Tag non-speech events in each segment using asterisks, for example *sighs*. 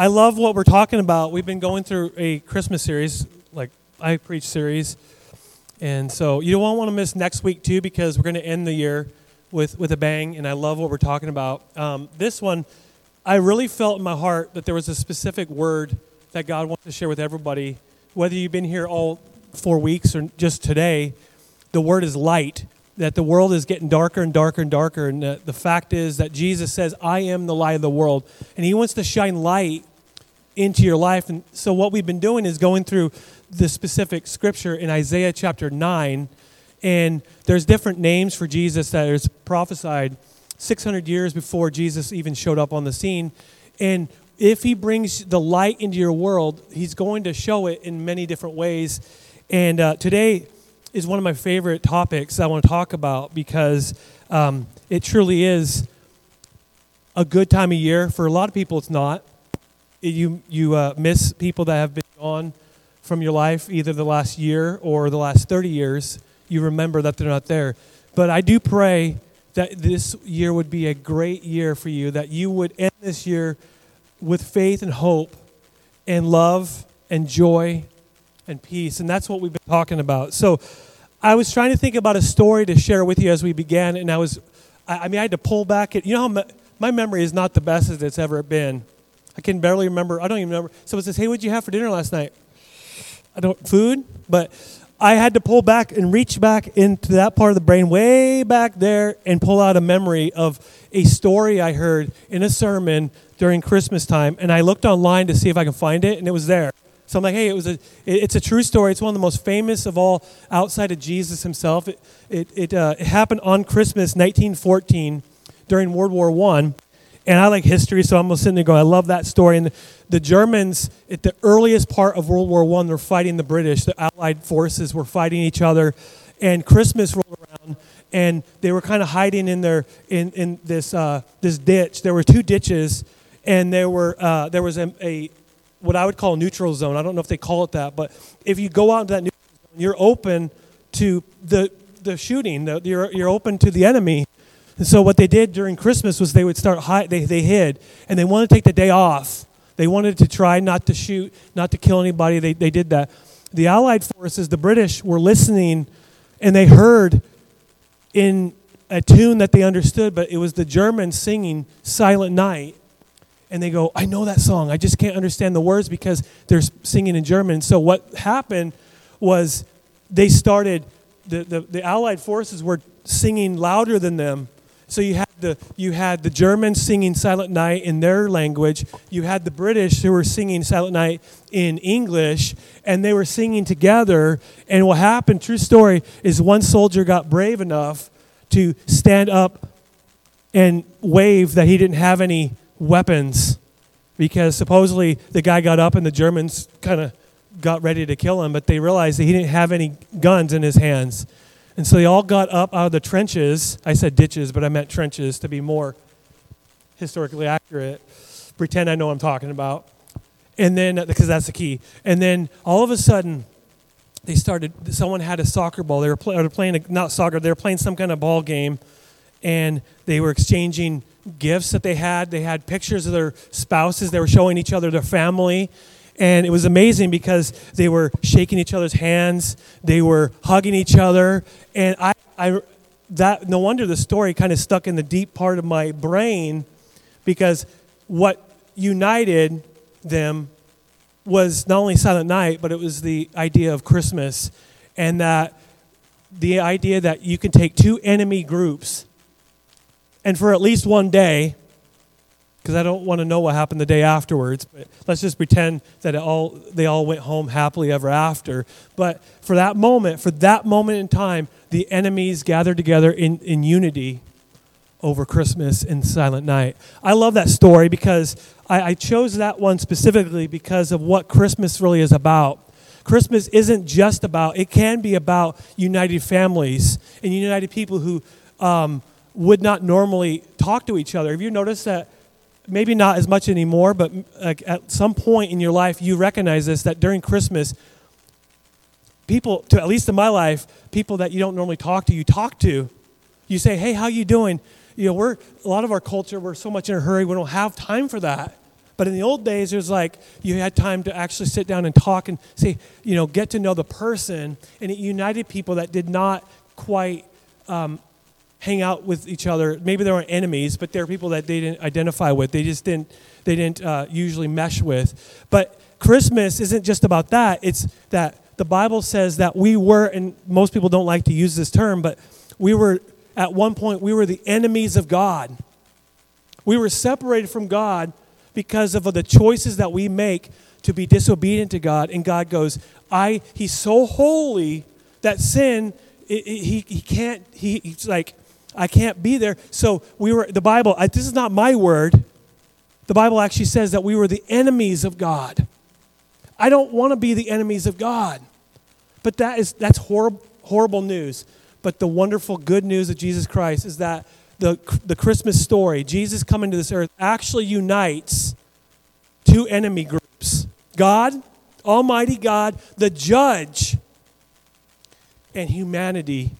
I love what we're talking about. We've been going through a Christmas series, like I preach series. And so you don't want to miss next week, too, because we're going to end the year with, with a bang. And I love what we're talking about. Um, this one, I really felt in my heart that there was a specific word that God wants to share with everybody. Whether you've been here all four weeks or just today, the word is light. That the world is getting darker and darker and darker. And the, the fact is that Jesus says, I am the light of the world. And He wants to shine light into your life. And so, what we've been doing is going through the specific scripture in Isaiah chapter 9. And there's different names for Jesus that is prophesied 600 years before Jesus even showed up on the scene. And if he brings the light into your world, he's going to show it in many different ways. And uh, today is one of my favorite topics I want to talk about because um, it truly is a good time of year. For a lot of people, it's not you you uh, miss people that have been gone from your life either the last year or the last 30 years you remember that they're not there. But i do pray that this year would be a great year for you that you would end this year with faith and hope and love and joy and peace. And that's what we've been talking about. So i was trying to think about a story to share with you as we began and i was i, I mean i had to pull back. It you know how my memory is not the best as it's ever been I can barely remember. I don't even remember. Someone says, "Hey, what'd you have for dinner last night?" I don't food, but I had to pull back and reach back into that part of the brain, way back there, and pull out a memory of a story I heard in a sermon during Christmas time. And I looked online to see if I can find it, and it was there. So I'm like, hey, it was a, it's a true story. It's one of the most famous of all outside of Jesus himself. It, it, it, uh, it happened on Christmas 1914 during World War One and I like history, so I'm sitting there going, I love that story. And the Germans, at the earliest part of World War One, they're fighting the British. The Allied forces were fighting each other, and Christmas rolled around, and they were kind of hiding in their in in this uh, this ditch. There were two ditches, and there were uh, there was a, a what I would call a neutral zone. I don't know if they call it that, but if you go out into that neutral zone, you're open to the the shooting. The, you're you're open to the enemy. And so what they did during Christmas was they would start hide, they, they hid, and they wanted to take the day off. They wanted to try not to shoot, not to kill anybody. They, they did that. The Allied forces, the British, were listening, and they heard in a tune that they understood, but it was the Germans singing Silent Night. And they go, I know that song. I just can't understand the words because they're singing in German. So what happened was they started, the, the, the Allied forces were singing louder than them so you had the you had the Germans singing Silent Night in their language. You had the British who were singing Silent Night in English, and they were singing together. And what happened? True story is one soldier got brave enough to stand up and wave that he didn't have any weapons because supposedly the guy got up and the Germans kind of got ready to kill him, but they realized that he didn't have any guns in his hands. And so they all got up out of the trenches. I said ditches, but I meant trenches to be more historically accurate. Pretend I know what I'm talking about. And then, because that's the key. And then all of a sudden, they started, someone had a soccer ball. They were, play, playing, a, not soccer, they were playing some kind of ball game. And they were exchanging gifts that they had. They had pictures of their spouses. They were showing each other their family. And it was amazing because they were shaking each other's hands, they were hugging each other. And I, I that, no wonder the story kind of stuck in the deep part of my brain because what united them was not only Silent Night, but it was the idea of Christmas. And that the idea that you can take two enemy groups and for at least one day because I don't want to know what happened the day afterwards. But let's just pretend that all they all went home happily ever after. But for that moment, for that moment in time, the enemies gathered together in, in unity over Christmas and Silent Night. I love that story because I, I chose that one specifically because of what Christmas really is about. Christmas isn't just about, it can be about united families and united people who um, would not normally talk to each other. Have you noticed that? Maybe not as much anymore, but like at some point in your life, you recognize this that during Christmas, people, to at least in my life, people that you don't normally talk to, you talk to. You say, "Hey, how you doing?" You know, we're a lot of our culture. We're so much in a hurry. We don't have time for that. But in the old days, it was like you had time to actually sit down and talk and say, you know, get to know the person. And it united people that did not quite um, hang out with each other. Maybe they weren't enemies, but they're people that they didn't identify with. They just didn't, they didn't uh, usually mesh with. But Christmas isn't just about that. It's that the Bible says that we were, and most people don't like to use this term, but we were, at one point, we were the enemies of God. We were separated from God because of the choices that we make to be disobedient to God. And God goes, I, He's so holy that sin, it, it, he, he can't, he, he's like, I can't be there. So we were, the Bible, I, this is not my word. The Bible actually says that we were the enemies of God. I don't want to be the enemies of God. But that is, that's horrible, horrible news. But the wonderful good news of Jesus Christ is that the, the Christmas story, Jesus coming to this earth, actually unites two enemy groups God, Almighty God, the judge, and humanity,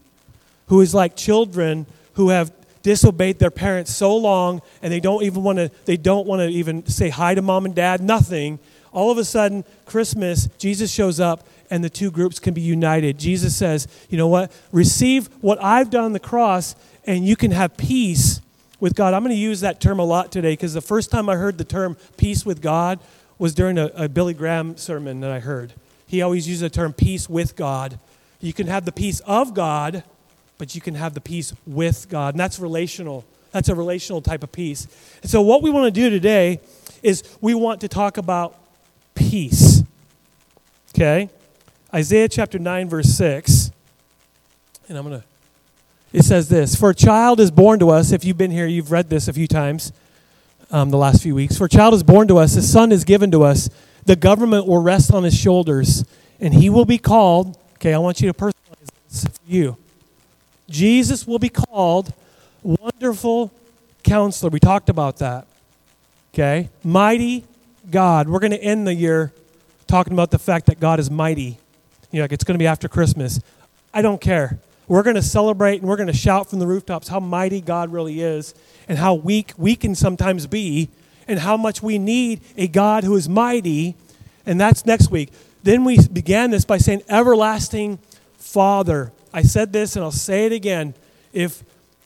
who is like children who have disobeyed their parents so long and they don't even want to they don't want to even say hi to mom and dad nothing all of a sudden christmas jesus shows up and the two groups can be united jesus says you know what receive what i've done on the cross and you can have peace with God. I'm going to use that term a lot today because the first time I heard the term peace with God was during a, a, Billy Graham sermon that I heard. He always used the term peace with God. You can have the peace of God, but you can have the peace with God. And that's relational. That's a relational type of peace. And so, what we want to do today is we want to talk about peace. Okay? Isaiah chapter 9, verse 6. And I'm going to it says this For a child is born to us. If you've been here, you've read this a few times um, the last few weeks. For a child is born to us, a son is given to us. The government will rest on his shoulders, and he will be called. Okay, I want you to personalize this for you. Jesus will be called Wonderful Counselor. We talked about that. Okay? Mighty God. We're going to end the year talking about the fact that God is mighty. You know, like it's going to be after Christmas. I don't care. We're going to celebrate and we're going to shout from the rooftops how mighty God really is and how weak we can sometimes be and how much we need a God who is mighty. And that's next week. Then we began this by saying, Everlasting Father. I said this and I'll say it again. If,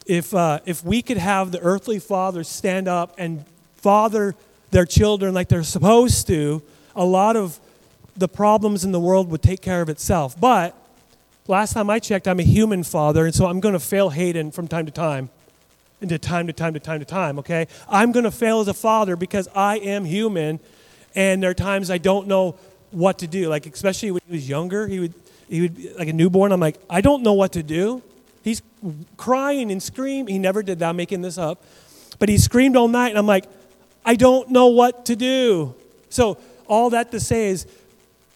if, uh, if we could have the earthly fathers stand up and father their children like they're supposed to, a lot of the problems in the world would take care of itself. But Last time I checked, I'm a human father, and so I'm going to fail Hayden from time to time, and to time to time to time to time, okay? I'm going to fail as a father because I am human, and there are times I don't know what to do. Like, especially when he was younger, he would, he would be like a newborn, I'm like, I don't know what to do. He's crying and screaming. He never did that, I'm making this up. But he screamed all night, and I'm like, I don't know what to do. So, all that to say is,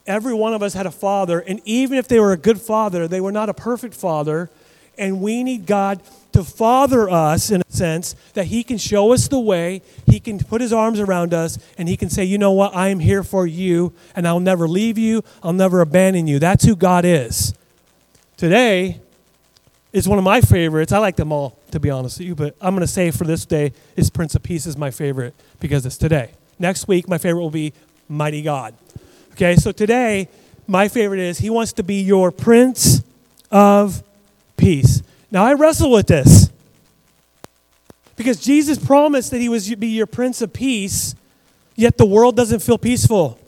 Every one of us had a father, and even if they were a good father, they were not a perfect father. And we need God to father us in a sense that He can show us the way, He can put His arms around us, and He can say, You know what? I am here for you, and I'll never leave you, I'll never abandon you. That's who God is. Today is one of my favorites. I like them all, to be honest with you, but I'm going to say for this day, is Prince of Peace is my favorite because it's today. Next week, my favorite will be Mighty God. Okay, so today, my favorite is He wants to be your Prince of Peace. Now, I wrestle with this because Jesus promised that He was be your Prince of Peace, yet the world doesn't feel peaceful.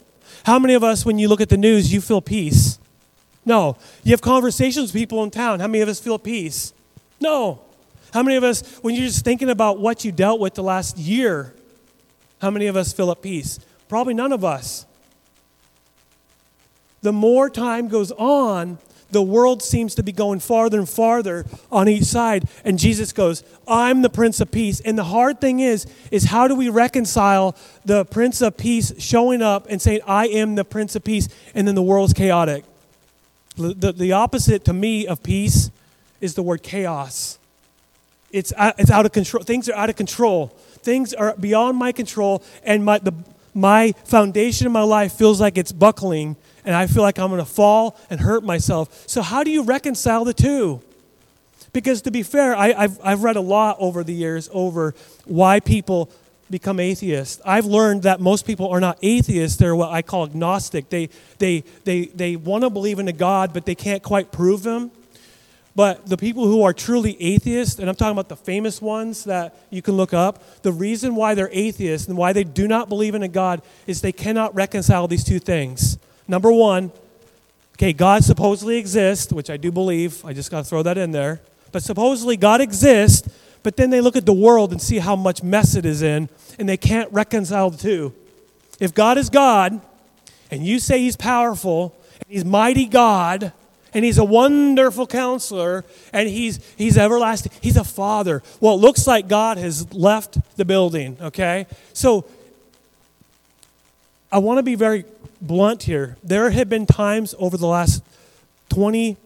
How many of us, when you look at the news, you feel peace? No. You have conversations with people in town. How many of us feel peace? No. How many of us, when you're just thinking about what you dealt with the last year, how many of us feel at peace? Probably none of us the more time goes on, the world seems to be going farther and farther on each side. And jesus goes i'm the prince of peace. And the hard thing is is how do we reconcile the prince of peace showing up and saying i am the prince of peace and then the world's chaotic? The, the, opposite to me of peace is the word chaos. It's, it's out of control. Things are out of control. Things are beyond my control and my, the, my foundation in my life feels like it's buckling and I feel like I'm going to fall and hurt myself. So, how do you reconcile the two? Because to be fair, I, have I've read a lot over the years over why people become atheists. I've learned that most people are not atheists, they're what I call agnostic. They, they, they, they want to believe in a God, but they can't quite prove him. But the people who are truly atheists, and I'm talking about the famous ones that you can look up, the reason why they're atheists and why they do not believe in a God is they cannot reconcile these two things. Number one, okay, God supposedly exists, which I do believe. I just got to throw that in there. But supposedly God exists, but then they look at the world and see how much mess it is in, and they can't reconcile the two. If God is God, and you say He's powerful, and He's mighty God, and he's a wonderful counselor and he's he's everlasting he's a father well it looks like god has left the building okay so i want to be very blunt here. There have been times over the last 29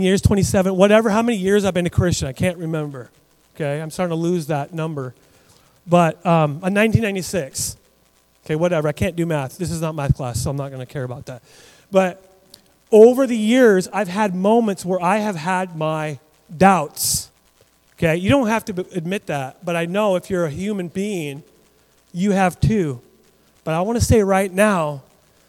years 27 whatever how many years i've been a christian i can't remember okay? I'm starting to lose that number. But um, in 1996 okay whatever i can't do math. This is not math class so i'm not going to care about that. But over the years, I've had moments where I have had my doubts. Okay, you don't have to admit that, but I know if you're a human being, you have too. But I want to say right now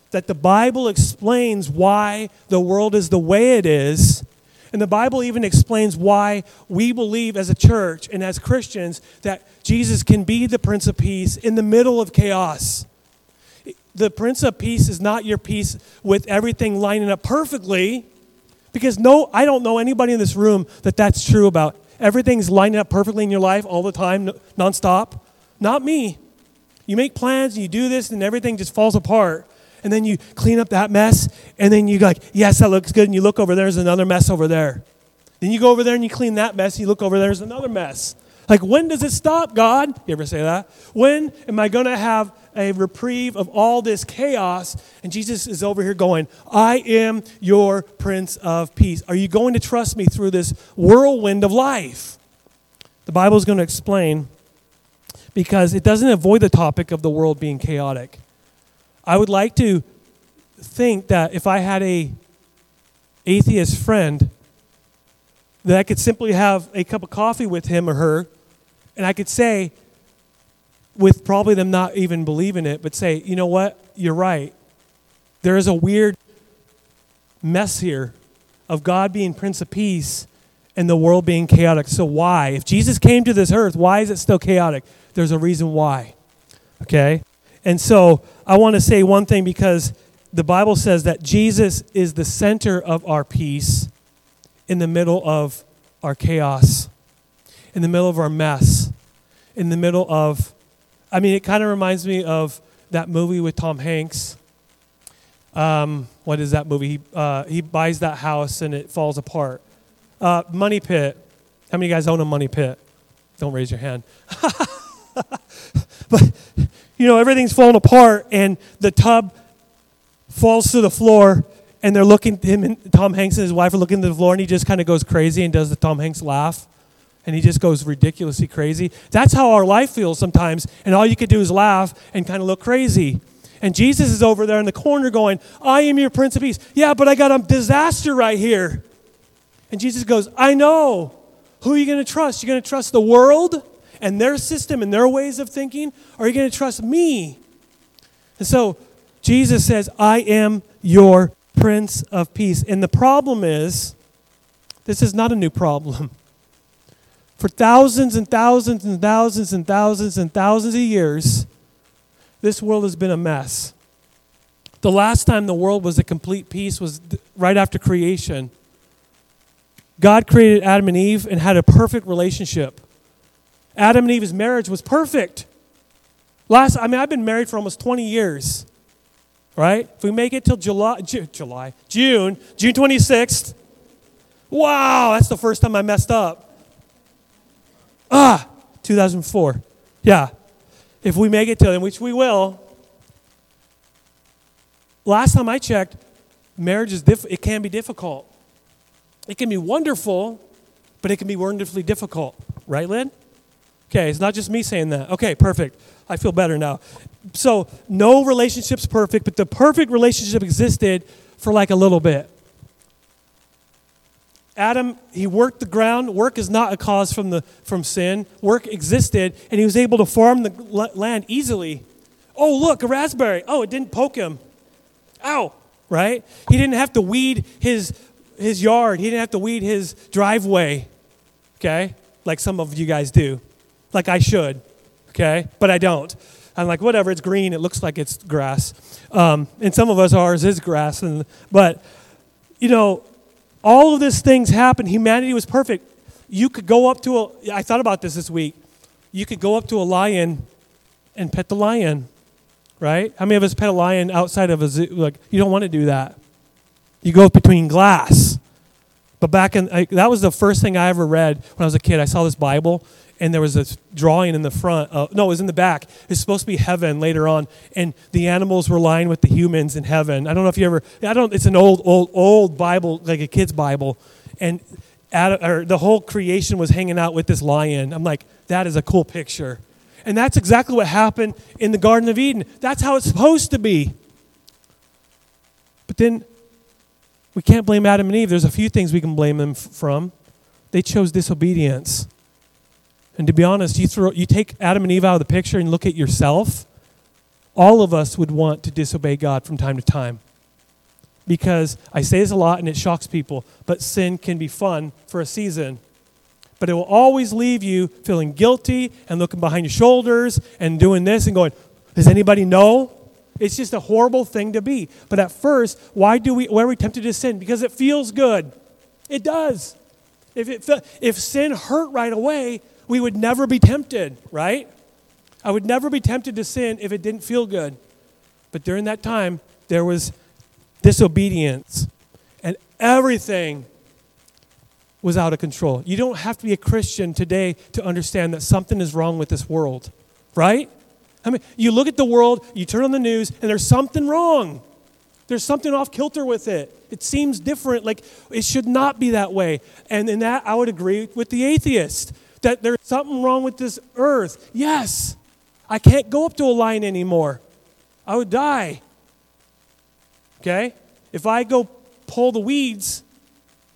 that the Bible explains why the world is the way it is. And the Bible even explains why we believe as a church and as Christians that Jesus can be the Prince of Peace in the middle of chaos the Prince of Peace is not your peace with everything lining up perfectly. Because no, I don't know anybody in this room that that's true about. Everything's lining up perfectly in your life all the time, nonstop. Not me. You make plans and you do this, and everything just falls apart. And then you clean up that mess, and then you go like, yes, that looks good. And you look over there, there's another mess over there. Then you go over there and you clean that mess, you look over there, there's another mess. Like, when does it stop, God? You ever say that? When am I going to have a reprieve of all this chaos? And Jesus is over here going, I am your Prince of Peace. Are you going to trust me through this whirlwind of life? The Bible is going to explain because it doesn't avoid the topic of the world being chaotic. I would like to think that if I had a atheist friend, that I could simply have a cup of coffee with him or her and I could say, with probably them not even believing it, but say, you know what? You're right. There is a weird mess here of God being Prince of Peace and the world being chaotic. So, why? If Jesus came to this earth, why is it still chaotic? There's a reason why. Okay? And so, I want to say one thing because the Bible says that Jesus is the center of our peace in the middle of our chaos in the middle of our mess, in the middle of, I mean, it kind of reminds me of that movie with Tom Hanks. Um, what is that movie? He, uh, he buys that house and it falls apart. Uh, money Pit. How many of you guys own a Money Pit? Don't raise your hand. *laughs* *laughs* but, you know, everything's falling apart and the tub falls to the floor and they're looking, him and Tom Hanks and his wife are looking to the floor and he just kind of goes crazy and does the Tom Hanks laugh and he just goes ridiculously crazy. That's how our life feels sometimes, and all you could do is laugh and kind of look crazy. And Jesus is over there in the corner going, I am your Prince of Peace. Yeah, but I got a disaster right here. And Jesus goes, I know. Who are you going to trust? You're going to trust the world and their system and their ways of thinking? Or are you going to trust me? And so Jesus says, I am your Prince of Peace. And the problem is, this is not a new problem. For thousands and thousands and thousands and thousands and thousands of years, this world has been a mess. The last time the world was a complete peace was right after creation. God created Adam and Eve and had a perfect relationship. Adam and Eve's marriage was perfect. Last, I mean, I've been married for almost 20 years, right? If we make it till July, July, June, June 26th, wow, that's the first time I messed up. Ah, 2004. Yeah. If we make it till then, which we will. Last time I checked, marriage is diff- it can be difficult. It can be wonderful, but it can be wonderfully difficult. Right, Lynn? Okay, it's not just me saying that. Okay, perfect. I feel better now. So, no relationship's perfect, but the perfect relationship existed for like a little bit. Adam, he worked the ground. Work is not a cause from, the, from sin. Work existed, and he was able to farm the land easily. Oh, look, a raspberry. Oh, it didn't poke him. Ow, right? He didn't have to weed his, his yard, he didn't have to weed his driveway, okay? Like some of you guys do. Like I should, okay? But I don't. I'm like, whatever, it's green, it looks like it's grass. Um, and some of us, ours is grass. And, but, you know, all of these things happened. Humanity was perfect. You could go up to a, I thought about this this week. You could go up to a lion and pet the lion, right? How many of us pet a lion outside of a zoo? Like, you don't want to do that. You go between glass. But back in, I, that was the first thing I ever read when I was a kid. I saw this Bible, and there was a drawing in the front. No, it was in the back. It's supposed to be heaven later on, and the animals were lying with the humans in heaven. I don't know if you ever. I don't. It's an old, old, old Bible, like a kid's Bible, and Adam, or the whole creation was hanging out with this lion. I'm like, that is a cool picture, and that's exactly what happened in the Garden of Eden. That's how it's supposed to be. But then we can't blame Adam and Eve. There's a few things we can blame them f- from. They chose disobedience. And to be honest, you, throw, you take Adam and Eve out of the picture and look at yourself, all of us would want to disobey God from time to time. Because I say this a lot and it shocks people, but sin can be fun for a season. But it will always leave you feeling guilty and looking behind your shoulders and doing this and going, Does anybody know? It's just a horrible thing to be. But at first, why do we why are we tempted to sin? Because it feels good. It does. If, it, if sin hurt right away, we would never be tempted, right? I would never be tempted to sin if it didn't feel good. But during that time, there was disobedience, and everything was out of control. You don't have to be a Christian today to understand that something is wrong with this world, right? I mean, you look at the world, you turn on the news, and there's something wrong. There's something off kilter with it. It seems different, like it should not be that way. And in that, I would agree with the atheist that there's something wrong with this earth. Yes, I can't go up to a lion anymore. I would die. Okay? If I go pull the weeds,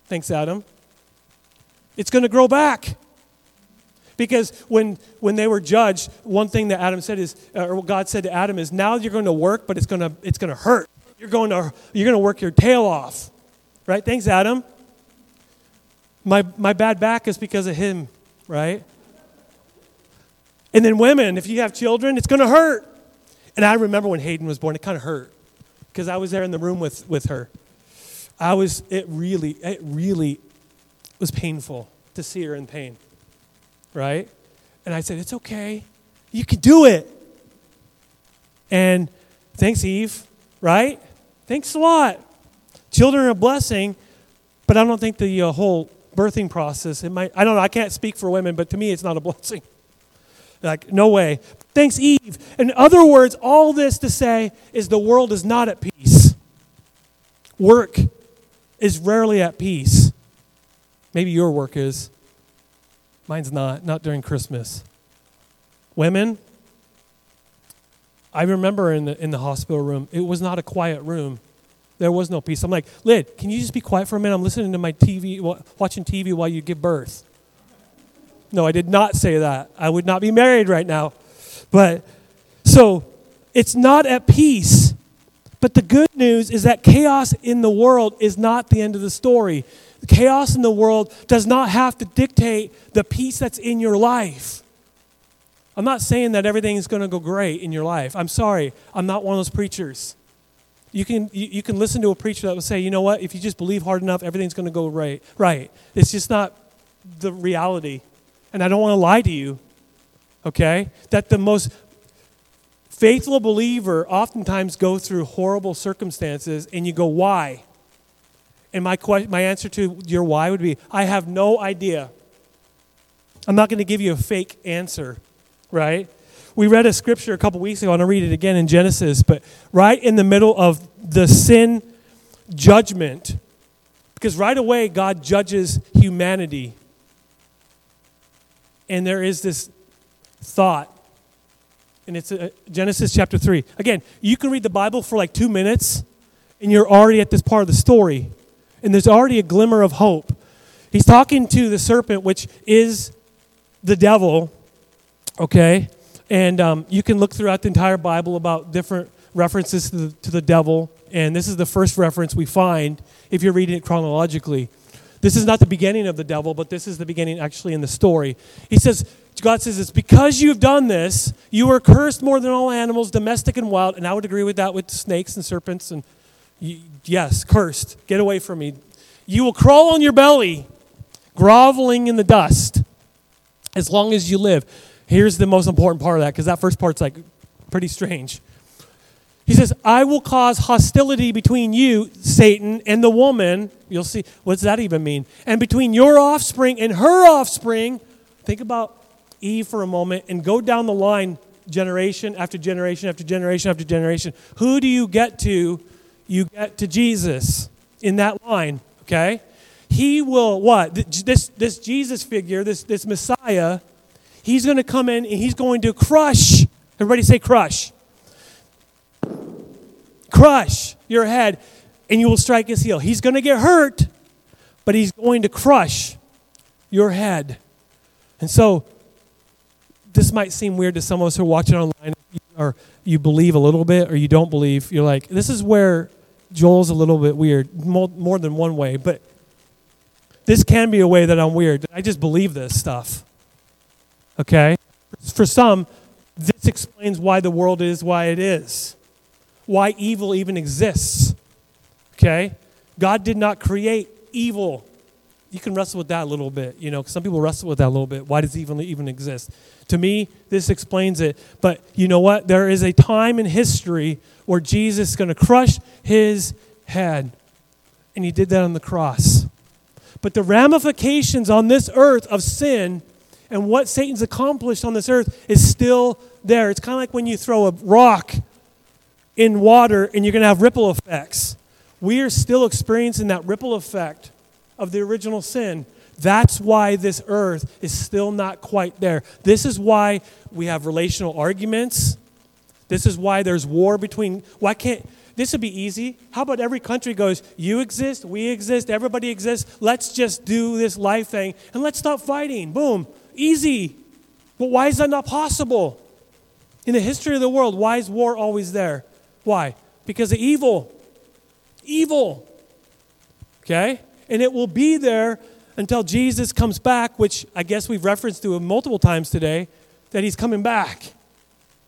thanks, Adam, it's going to grow back. Because when, when they were judged, one thing that Adam said is, uh, or God said to Adam is, now you're going to work, but it's going to, it's going to hurt. You're going to, you're going to work your tail off. Right? Thanks, Adam. My, my bad back is because of him right? And then women, if you have children, it's going to hurt. And I remember when Hayden was born, it kind of hurt because I was there in the room with, with her. I was, it really, it really was painful to see her in pain, right? And I said, It's okay. You can do it. And thanks, Eve, right? Thanks a lot. Children are a blessing, but I don't think the uh, whole birthing process. It might, I don't know, I can't speak for women, but to me it's not a *laughs* blessing. Like, no way. Thanks, Eve. In other words, all this to say is the world is not at peace. Work is rarely at peace. Maybe your work is. Mine's not, not during Christmas. Women, I remember in the, in the hospital room, it was not a quiet room. There was no peace. I'm like, Lid, can you just be quiet for a minute? I'm listening to my TV, watching TV while you give birth. No, I did not say that. I would not be married right now. But so it's not at peace. But the good news is that chaos in the world is not the end of the story. Chaos in the world does not have to dictate the peace that's in your life. I'm not saying that everything is going to go great in your life. I'm sorry. I'm not one of those preachers. You can, you, you can listen to a preacher that will say, you know what, if you just believe hard enough, everything's going to go right. Right. It's just not the reality. And I don't want to lie to you, okay? That the most faithful believer oftentimes go through horrible circumstances, and you go, why? And my, que- my answer to your why would be, I have no idea. I'm not going to give you a fake answer, right? We read a scripture a couple weeks ago, and I'll read it again in Genesis, but right in the middle of the sin judgment, because right away God judges humanity. And there is this thought, and it's uh, Genesis chapter 3. Again, you can read the Bible for like two minutes, and you're already at this part of the story. And there's already a glimmer of hope. He's talking to the serpent, which is the devil, okay? And um, you can look throughout the entire Bible about different references to the, to the devil. And this is the first reference we find if you're reading it chronologically. This is not the beginning of the devil, but this is the beginning actually in the story. He says, God says, It's because you've done this, you are cursed more than all animals, domestic and wild. And I would agree with that with snakes and serpents. And yes, cursed. Get away from me. You will crawl on your belly, groveling in the dust, as long as you live. Here's the most important part of that, because that first part's like pretty strange. He says, I will cause hostility between you, Satan, and the woman. You'll see, what does that even mean? And between your offspring and her offspring. Think about Eve for a moment and go down the line, generation after generation after generation after generation. Who do you get to? You get to Jesus in that line, okay? He will, what? This, this Jesus figure, this, this Messiah, he's going to come in and he's going to crush. Everybody say crush crush your head and you will strike his heel. He's going to get hurt, but he's going to crush your head. And so, this might seem weird to some of us who are watching online, or you believe a little bit, or you don't believe. You're like, this is where Joel's a little bit weird, more, more than one way, but this can be a way that I'm weird. I just believe this stuff. Okay? For some, this explains why the world is why it is why evil even exists. Okay? God did not create evil. You can wrestle with that a little bit. You know, some people wrestle with that a little bit. Why does evil even exist? To me, this explains it. But you know what? There is a time in history where Jesus is going to crush his head. And he did that on the cross. But the ramifications on this earth of sin and what Satan's accomplished on this earth is still there. It's kind of like when you throw a rock in water and you're going to have ripple effects. We are still experiencing that ripple effect of the original sin. That's why this earth is still not quite there. This is why we have relational arguments. This is why there's war between. Why can't. This would be easy. How about every country goes, you exist, we exist, everybody exists. Let's just do this life thing and let's stop fighting. Boom. Easy. But why is that not possible? In the history of the world, why is war always there? Why? Because of evil. Evil. Okay? And it will be there until Jesus comes back, which I guess we've referenced to multiple times today, that he's coming back.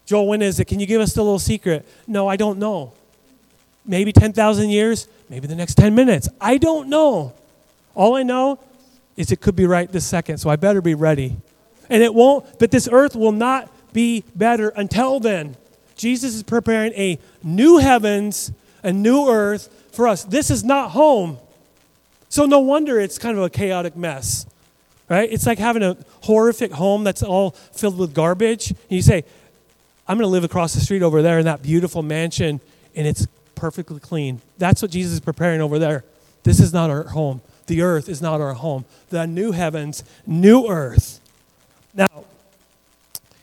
Joel, when is it? Can you give us the little secret? No, I don't know. Maybe 10,000 years, maybe the next 10 minutes. I don't know. All I know is it could be right this second, so I better be ready. And it won't, but this earth will not be better until then. Jesus is preparing a new heavens, a new earth for us. This is not home. So no wonder it's kind of a chaotic mess. Right? It's like having a horrific home that's all filled with garbage. And you say, I'm going to live across the street over there in that beautiful mansion, and it's perfectly clean. That's what Jesus is preparing over there. This is not our home. The earth is not our home. The new heavens, new earth. Now,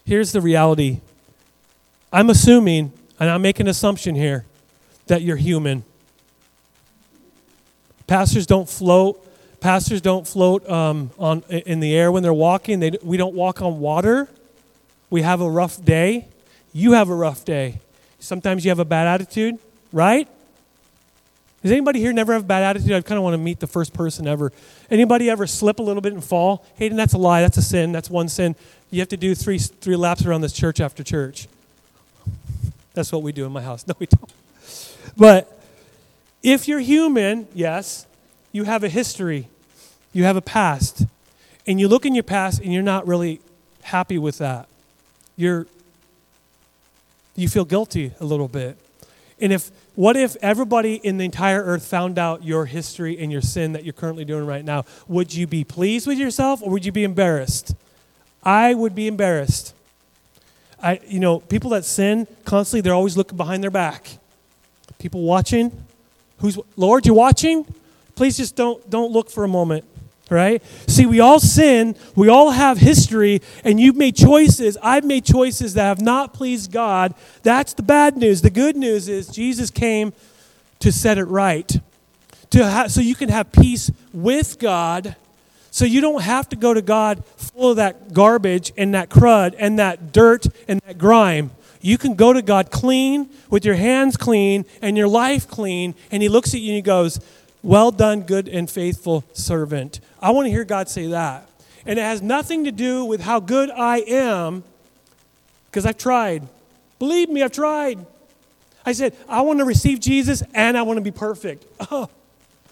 here's the reality I'm assuming, and I'm making an assumption here, that you're human. Pastors don't float. Pastors don't float um, on in the air when they're walking. They, we don't walk on water. We have a rough day. You have a rough day. Sometimes you have a bad attitude, right? Does anybody here never have a bad attitude? I kind of want to meet the first person ever. Anybody ever slip a little bit and fall? Hayden, that's a lie. That's a sin. That's one sin. You have to do three, three laps around this church after church. That's what we do in my house. *laughs* No, we don't. But if you're human, yes, you have a history, you have a past, and you look in your past and you're not really happy with that. You're you feel guilty a little bit. And if what if everybody in the entire earth found out your history and your sin that you're currently doing right now? Would you be pleased with yourself or would you be embarrassed? I would be embarrassed. I, you know, people that sin constantly, they're always looking behind their back. People watching. Who's Lord? You watching? Please just don't don't look for a moment. Right? See, we all sin. We all have history, and you've made choices. I've made choices that have not pleased God. That's the bad news. The good news is Jesus came to set it right, to ha- so you can have peace with God, So you don't have to go to God full of that garbage and that crud and that dirt and that grime. You can go to God clean, with your hands clean and your life clean, and He looks at you and He goes, Well done, good and faithful servant. I want to hear God say that. And it has nothing to do with how good I am, because I've tried. Believe me, I've tried. I said, I want to receive Jesus and I want to be perfect. Oh,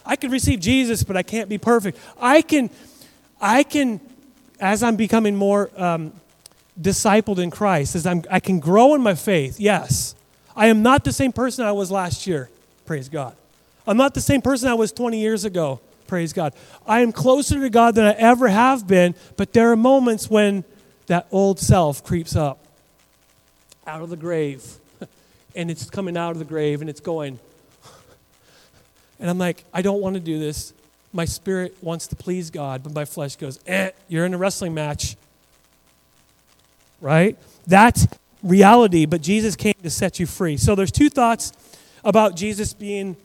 I can receive Jesus, but I can't be perfect. I can, I can, as I'm becoming more um, discipled in Christ, as I'm, I can grow in my faith, yes. I am not the same person I was last year, praise God. I'm not the same person I was 20 years ago, praise God. I am closer to God than I ever have been, but there are moments when that old self creeps up out of the grave, *laughs* and it's coming out of the grave, and it's going, *sighs* and I'm like, I don't want to do this. My spirit wants to please God, but my flesh goes, eh, you're in a wrestling match right? That's reality, but Jesus came to set you free. So there's two thoughts about Jesus being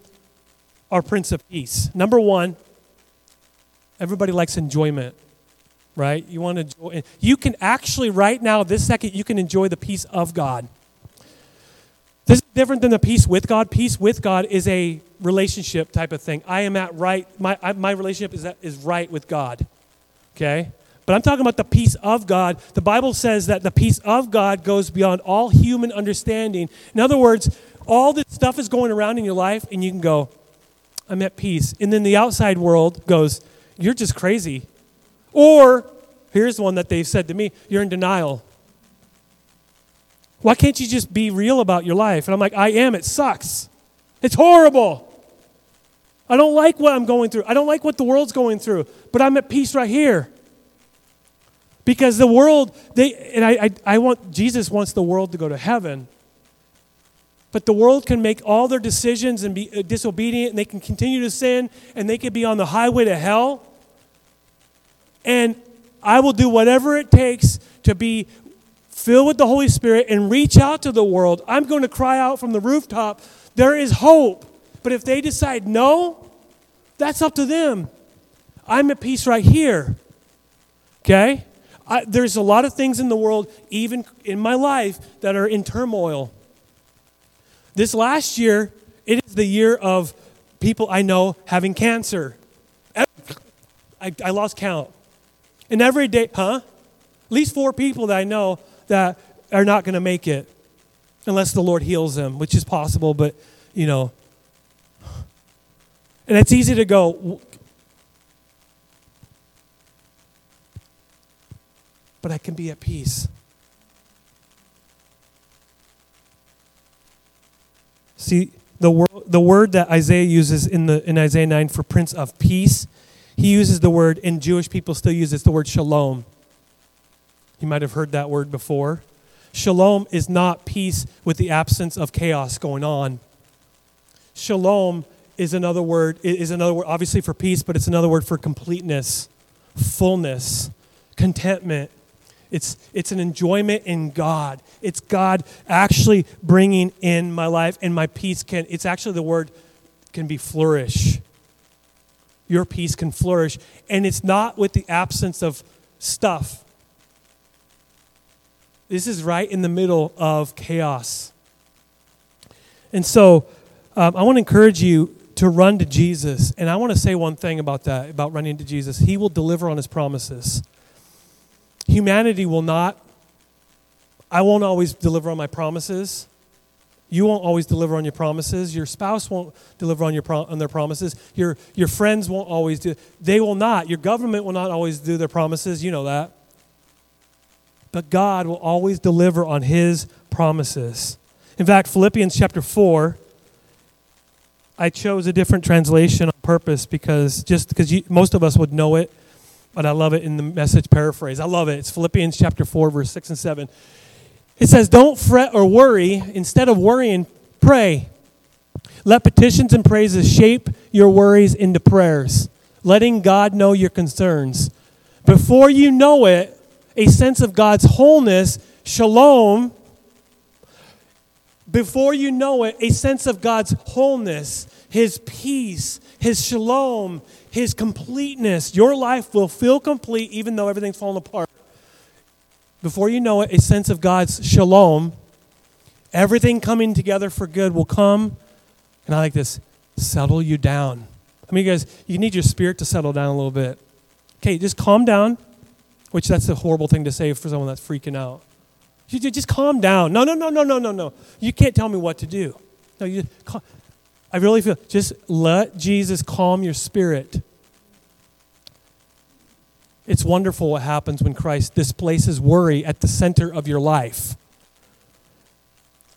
our Prince of Peace. Number one, everybody likes enjoyment, right? You want to enjoy, you can actually right now, this second, you can enjoy the peace of God. This is different than the peace with God. Peace with God is a relationship type of thing. I am at right, my, I, my relationship is, at, is right with God. Okay? But I'm talking about the peace of God. The Bible says that the peace of God goes beyond all human understanding. In other words, all this stuff is going around in your life, and you can go, I'm at peace. And then the outside world goes, You're just crazy. Or, here's one that they've said to me, You're in denial. Why can't you just be real about your life? And I'm like, I am. It sucks. It's horrible. I don't like what I'm going through. I don't like what the world's going through, but I'm at peace right here. Because the world, they, and I, I, I want, Jesus wants the world to go to heaven. But the world can make all their decisions and be uh, disobedient, and they can continue to sin, and they can be on the highway to hell. And I will do whatever it takes to be filled with the Holy Spirit and reach out to the world. I'm going to cry out from the rooftop, there is hope. But if they decide no, that's up to them. I'm at peace right here. Okay? I, there's a lot of things in the world, even in my life, that are in turmoil. This last year, it is the year of people I know having cancer. I, I lost count. And every day, huh? At least four people that I know that are not going to make it unless the Lord heals them, which is possible, but, you know. And it's easy to go, but I can be at peace. See, the, word, the word that Isaiah uses in, the, in Isaiah 9 for Prince of Peace, he uses the word, and Jewish people still use it, the word shalom. You might have heard that word before. Shalom is not peace with the absence of chaos going on. Shalom is another word, is another word, obviously for peace, but it's another word for completeness, fullness, contentment, it's, it's an enjoyment in God. It's God actually bringing in my life, and my peace can, it's actually the word can be flourish. Your peace can flourish. And it's not with the absence of stuff. This is right in the middle of chaos. And so um, I want to encourage you to run to Jesus. And I want to say one thing about that, about running to Jesus. He will deliver on his promises. Humanity will not. I won't always deliver on my promises. You won't always deliver on your promises. Your spouse won't deliver on, your pro- on their promises. Your, your friends won't always do. They will not. Your government will not always do their promises. You know that. But God will always deliver on his promises. In fact, Philippians chapter 4, I chose a different translation on purpose because just because most of us would know it but I love it in the message paraphrase. I love it. It's Philippians chapter 4, verse 6 and 7. It says, Don't fret or worry. Instead of worrying, pray. Let petitions and praises shape your worries into prayers, letting God know your concerns. Before you know it, a sense of God's wholeness, shalom, before you know it, a sense of God's wholeness, His peace, His shalom, His completeness, your life will feel complete even though everything's falling apart. Before you know it, a sense of God's shalom, everything coming together for good will come. And I like this settle you down. I mean, you guys, you need your spirit to settle down a little bit. Okay, just calm down, which that's a horrible thing to say for someone that's freaking out. You just calm down. No, no, no, no, no, no, no. You can't tell me what to do. No, you. I really feel. Just let Jesus calm your spirit. It's wonderful what happens when Christ displaces worry at the center of your life.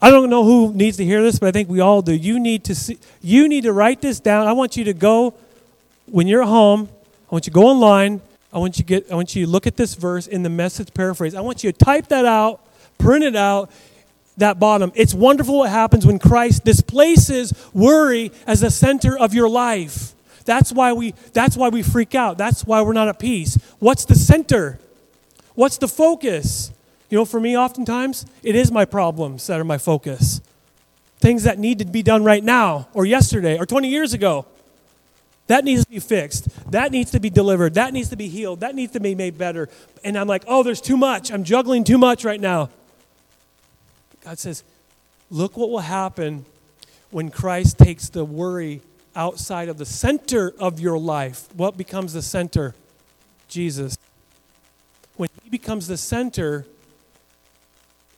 I don't know who needs to hear this, but I think we all do. You need to see, you need to write this down. I want you to go when you're home. I want you to go online. I want you to get. I want you to look at this verse in the message paraphrase. I want you to type that out, print it out. That bottom. It's wonderful what happens when Christ displaces worry as the center of your life. That's why we. That's why we freak out. That's why we're not at peace. What's the center? What's the focus? You know, for me, oftentimes, it is my problems that are my focus. Things that need to be done right now, or yesterday, or 20 years ago. That needs to be fixed. That needs to be delivered. That needs to be healed. That needs to be made better. And I'm like, oh, there's too much. I'm juggling too much right now. God says, look what will happen when Christ takes the worry outside of the center of your life. What becomes the center? Jesus. When He becomes the center,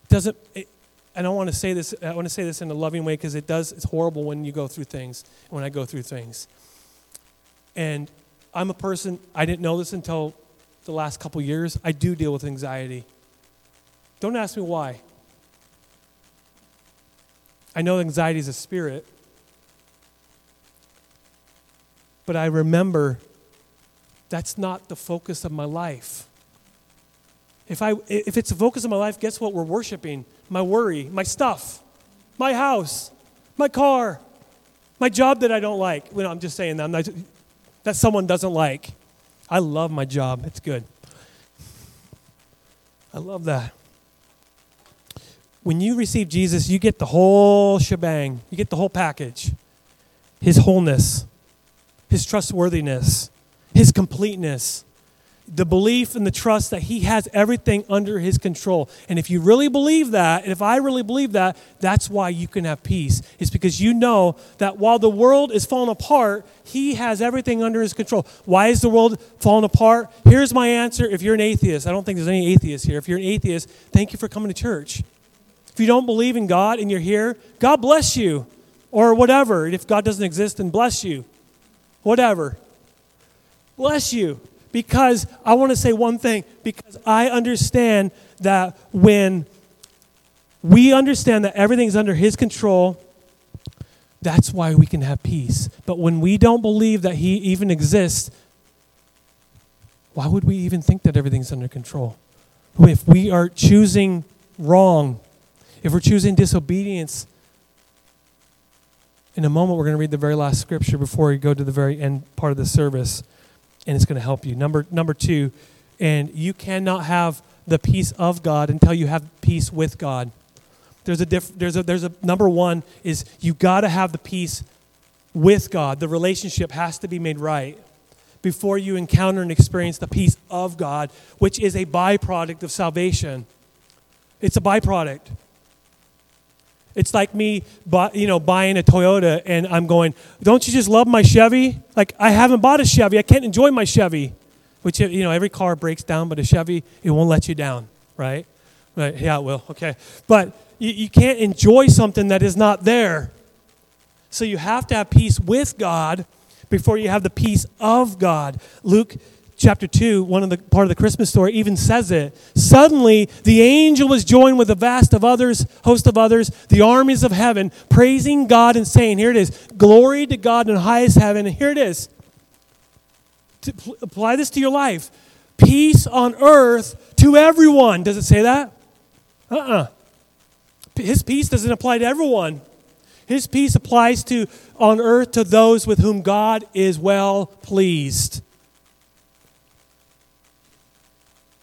doesn't it, I don't want to say this I want to say this in a loving way because it does it's horrible when you go through things when I go through things. And I'm a person I didn't know this until the last couple years. I do deal with anxiety. Don't ask me why. I know anxiety is a spirit. But I remember that's not the focus of my life. If, I, if it's the focus of my life, guess what we're worshiping? My worry, my stuff, my house, my car, my job that I don't like. Well, I'm just saying that, not, that someone doesn't like. I love my job, it's good. I love that. When you receive Jesus, you get the whole shebang, you get the whole package His wholeness, His trustworthiness, His completeness the belief and the trust that he has everything under his control. And if you really believe that, and if I really believe that, that's why you can have peace. It's because you know that while the world is falling apart, he has everything under his control. Why is the world falling apart? Here's my answer if you're an atheist. I don't think there's any atheists here. If you're an atheist, thank you for coming to church. If you don't believe in God and you're here, God bless you. Or whatever. If God doesn't exist, then bless you. Whatever. Bless you because I want to say one thing because I understand that when we understand that everything's under His control, that's why we can have peace. But when we don't believe that He even exists, why would we even think that everything's under control? If we are choosing wrong, if we're choosing disobedience, in a moment we're going to read the very last scripture before we go to the very end part of the service and it's going to help you. Number number 2, and you cannot have the peace of God until you have peace with God. There's a diff, there's a there's a number 1 is you got to have the peace with God. The relationship has to be made right before you encounter and experience the peace of God, which is a byproduct of salvation. It's a byproduct. It's like me, buy, you know, buying a Toyota and I'm going, don't you just love my Chevy? Like I haven't bought a Chevy. I can't enjoy my Chevy. Which you know, every car breaks down, but a Chevy it won't let you down, right? Right? Yeah, it will. Okay, but you, you can't enjoy something that is not there. So you have to have peace with God before you have the peace of God. Luke chapter 2, one of the part of the Christmas story even says it. Suddenly, the angel was joined with a vast of others, host of others, the armies of heaven, praising God and saying, Here it is, glory to God in highest heaven. And here it is. To pl- apply this to your life. Peace on earth to everyone. Does it say that? Uh uh-uh. uh His peace doesn't apply to everyone. His peace applies to on earth to those with whom God is well pleased.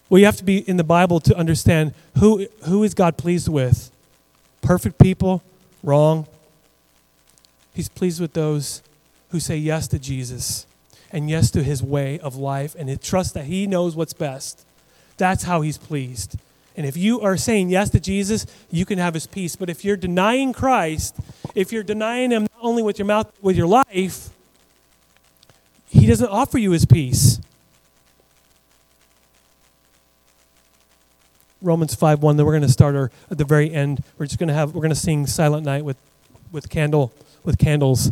Well, you have to be in the Bible to understand who, who is God pleased with. Perfect people, wrong. He's pleased with those who say yes to Jesus and yes to his way of life and trust that he knows what's best. That's how he's pleased. And if you are saying yes to Jesus, you can have his peace. But if you're denying Christ, if you're denying him not only with your mouth, with your life, he doesn't offer you his peace. Romans 5 1, then we're going to start our, at the very end. We're just going to have, we're going to sing Silent Night with, with, candle, with candles.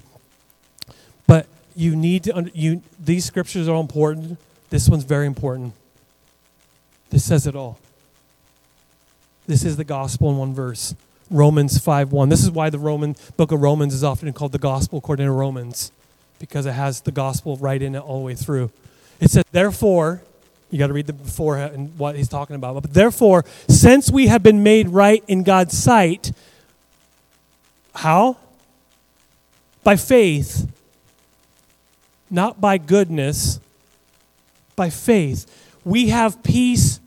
But you need to, you, these scriptures are important. This one's very important. This says it all. This is the gospel in one verse. Romans 5 1. This is why the Roman book of Romans is often called the gospel according to Romans, because it has the gospel right in it all the way through. It says, Therefore, you got to read the before and what he's talking about. But therefore, since we have been made right in God's sight, how? By faith, not by goodness, by faith. We have peace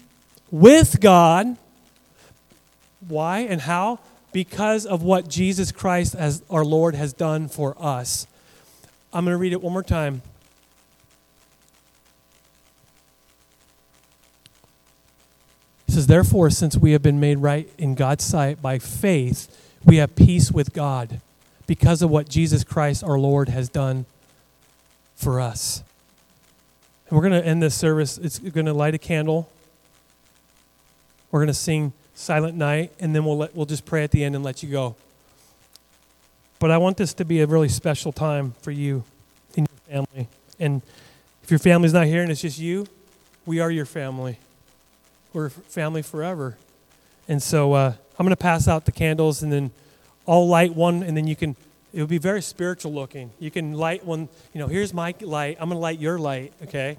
with God why and how? Because of what Jesus Christ as our Lord has done for us. I'm going to read it one more time. Says, Therefore, since we have been made right in God's sight by faith, we have peace with God because of what Jesus Christ our Lord has done for us. And we're going to end this service. It's going to light a candle. We're going to sing silent night, and then we'll, let, we'll just pray at the end and let you go. But I want this to be a really special time for you and your family. And if your family's not here and it's just you, we are your family. We're family forever. And so uh, I'm going to pass out the candles, and then I'll light one, and then you can. It will be very spiritual looking. You can light one. You know, here's my light. I'm going to light your light. Okay.